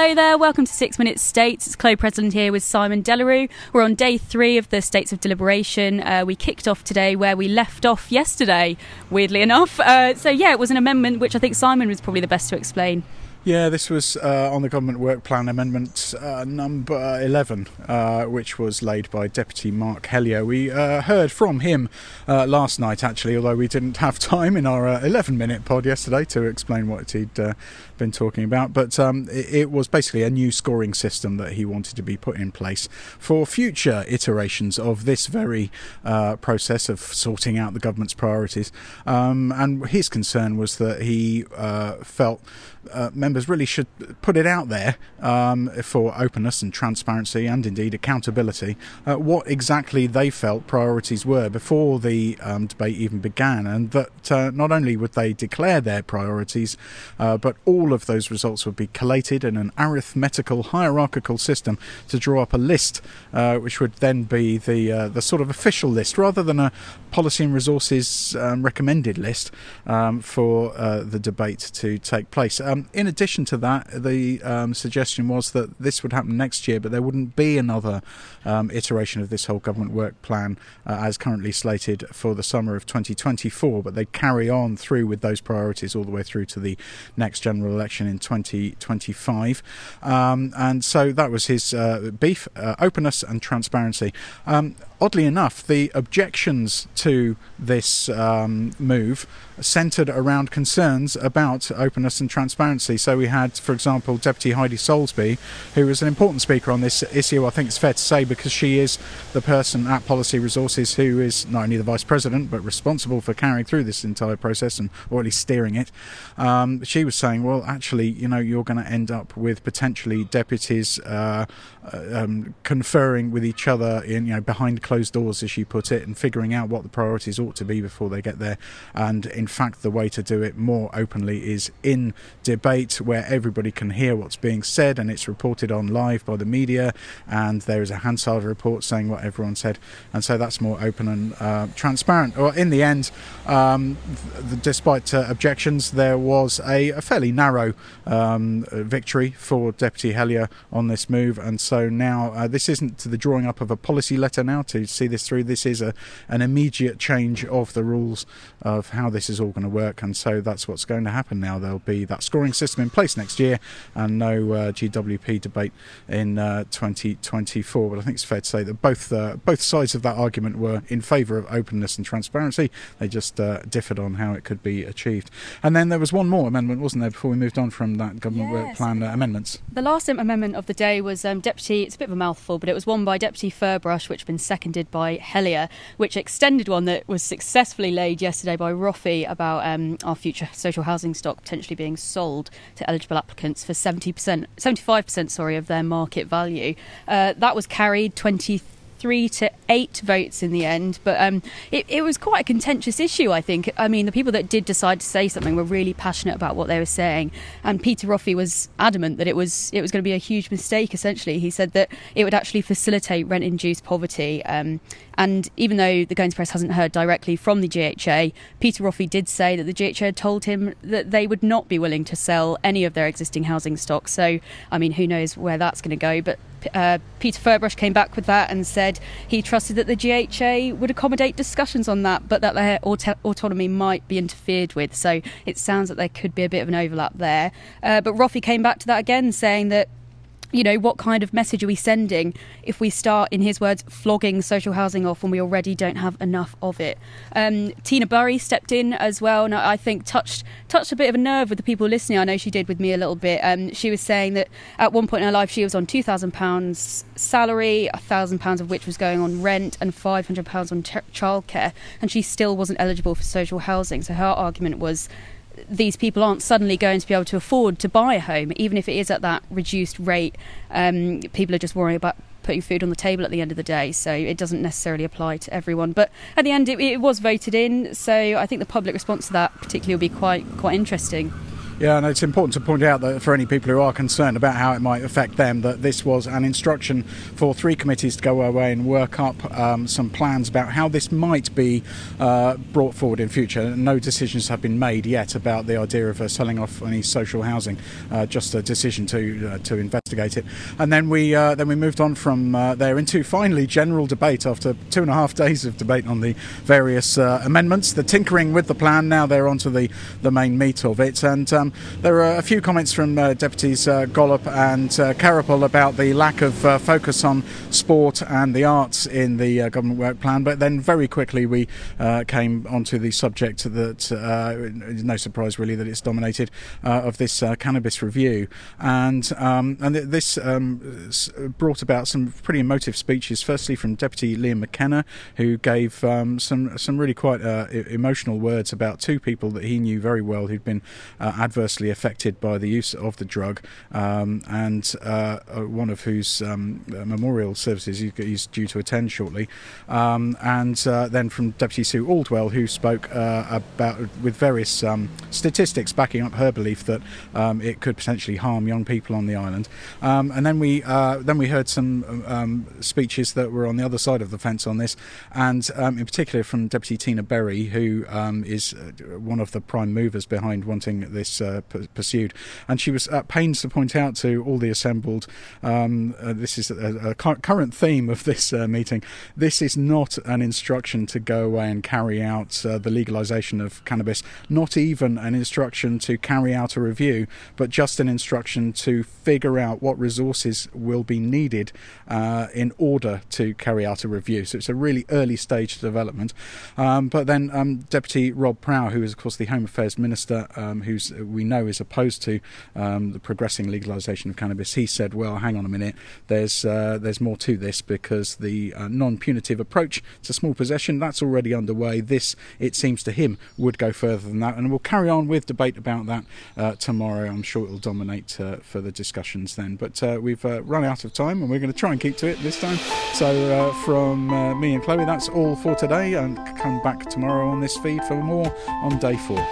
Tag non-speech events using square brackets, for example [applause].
Hello there, welcome to Six Minutes States. It's Chloe President here with Simon Delarue. We're on day three of the States of Deliberation. Uh, we kicked off today where we left off yesterday, weirdly enough. Uh, so, yeah, it was an amendment which I think Simon was probably the best to explain. Yeah, this was uh, on the Government Work Plan Amendment uh, number 11, uh, which was laid by Deputy Mark Helyar. We uh, heard from him uh, last night, actually, although we didn't have [laughs] time in our 11 uh, minute pod yesterday to explain what he'd been talking about. But um, it, it, was basically a new scoring system that he wanted to be put in place for future iterations of this very process of sorting out the government's priorities. Um, and his concern was that he felt uh, members really should put it out there um, for openness and transparency and indeed accountability uh, what exactly they felt priorities were before the um, debate even began, and that uh, not only would they declare their priorities, uh, but all of those results would be collated in an arithmetical hierarchical system to draw up a list, uh, which would then be the uh, the sort of official list rather than a policy and resources um, recommended list um, for the debate to take place. Um, in addition to that, the um, suggestion was that this would happen next year, but there wouldn't be another um, iteration of this whole government work plan uh, as currently slated for the summer of 2024. But they'd carry on through with those priorities all the way through to the next general election in 2025. Um, and so that was his uh, beef, uh, openness and transparency. Um, oddly enough, the objections to this um, move centred around concerns about openness and transparency. So we had, for example, Deputy Heidi Soulsby, who was an important speaker on this issue, I think it's fair to say, because she is the person at Policy Resources who is not only the Vice President, but responsible for carrying through this entire process and, or at least steering it. Um, she was saying, well, actually, you know, you're going to end up with potentially deputies uh, uh, um, conferring with each other in, you know, behind closed doors, as you put it, and figuring out what the priorities ought to be before they get there. And in fact, the way to do it more openly is in debate where everybody can hear what's being said and it's reported on live by the media. And there is a Hansard report saying what everyone said. And so that's more open and uh, transparent. Or in the end, um, th- despite uh, objections, there was a, a fairly narrow um, victory for Deputy Helyar on this move. And so now uh, this isn't to the drawing up of a policy letter now to see this through. This is a an immediate change of the rules of how this is all going to work, and so that's what's going to happen now. There'll be that scoring system in place next year, and no uh, GWP debate in uh, 2024. But I think it's fair to say that both uh, both sides of that argument were in favour of openness and transparency. They just uh, differed on how it could be achieved. And then there was one more amendment, wasn't there, before we moved on from that government yes. work plan uh, amendments? The last amendment of the day was um, Deputy. It's a bit of a mouthful, but it was one by Deputy Ferbrache, which had been seconded by Helyar, which extended one that was successfully laid yesterday by Roffey about um, our future social housing stock potentially being sold to eligible applicants for 70%, 75% sorry, of their market value. Uh, that was carried 23 three to eight votes in the end, but um, it, it, was quite a contentious issue, I think. I mean, the people that did decide to say something were really passionate about what they were saying, and Peter Roffey was adamant that it was it was going to be a huge mistake. Essentially, he said that it would actually facilitate rent-induced poverty. Um, and even though the Guernsey Press hasn't heard directly from the GHA, Peter Roffey did say that the GHA had told him that they would not be willing to sell any of their existing housing stock. So, I mean, who knows where that's going to go? But uh, Peter Ferbrache came back with that and said he trusted that the GHA would accommodate discussions on that, but that their auto- autonomy might be interfered with. So it sounds that there could be a bit of an overlap there. Uh, but Roffey came back to that again, saying that you know, what kind of message are we sending if we start, in his words, flogging social housing off when we already don't have enough of it? Um, Tina Bury stepped in as well, and I think touched touched a bit of a nerve with the people listening. I know she did with me a little bit. Um, she was saying that at one point in her life she was on two thousand pounds salary, thousand pounds of which was going on rent, and five hundred pounds on ch- childcare, and she still wasn't eligible for social housing. So her argument was these people aren't suddenly going to be able to afford to buy a home, even if it is at that reduced rate. Um, people are just worrying about putting food on the table at the end of the day, so it doesn't necessarily apply to everyone. But at the end, it, it was voted in, so I think the public response to that particularly will be quite quite interesting. Yeah, and it's important to point out that for any people who are concerned about how it might affect them, that this was an instruction for three committees to go away and work up um, some plans about how this might be uh, brought forward in future. No decisions have been made yet about the idea of uh, selling off any social housing, uh, just a decision to uh, to investigate it. And then we uh, then we moved on from uh, there into finally general debate after two and a half days of debate on the various amendments, the tinkering with the plan. Now they're onto the the main meat of it, and um, there are a few comments from uh, Deputies uh, Gollop and uh, Queripel about the lack of uh, focus on sport and the arts in the uh, government work plan, but then very quickly we uh, came onto the subject that, no surprise really, that it's dominated, of this cannabis review. And, um, and this um, brought about some pretty emotive speeches, firstly from Deputy Liam McKenna, who gave um, some, some really quite emotional words about two people that he knew very well who'd been adversely affected by the use of the drug, um, and uh, uh, one of whose um, uh, memorial services he's due to attend shortly. Um, and uh, then from Deputy Sue Aldwell, who spoke about with various um, statistics backing up her belief that um, it could potentially harm young people on the island. And then we then we heard some speeches that were on the other side of the fence on this, and in particular from Deputy Tina Bury, who is one of the prime movers behind wanting this pursued. And she was at pains to point out to all the assembled um, uh, this is a, a, current theme of this uh, meeting. This is not an instruction to go away and carry out uh, the legalisation of cannabis, not even an instruction to carry out a review, but just an instruction to figure out what resources will be needed uh, in order to carry out a review. So it's a really early stage development. Um, but then um, Deputy Rob Prow, who is of course the Home Affairs Minister, um, who's we know is opposed to um, the progressing legalisation of cannabis, he said, "Well, hang on a minute. There's uh, there's more to this because the uh, non-punitive approach to small possession that's already underway. This, it seems to him, would go further than that, and we'll carry on with debate about that uh, tomorrow. I'm sure it will dominate uh, further discussions then. But uh, we've uh, run out of time, and we're going to try and keep to it this time. So from me and Chloe, that's all for today, and come back tomorrow on this feed for more on day four.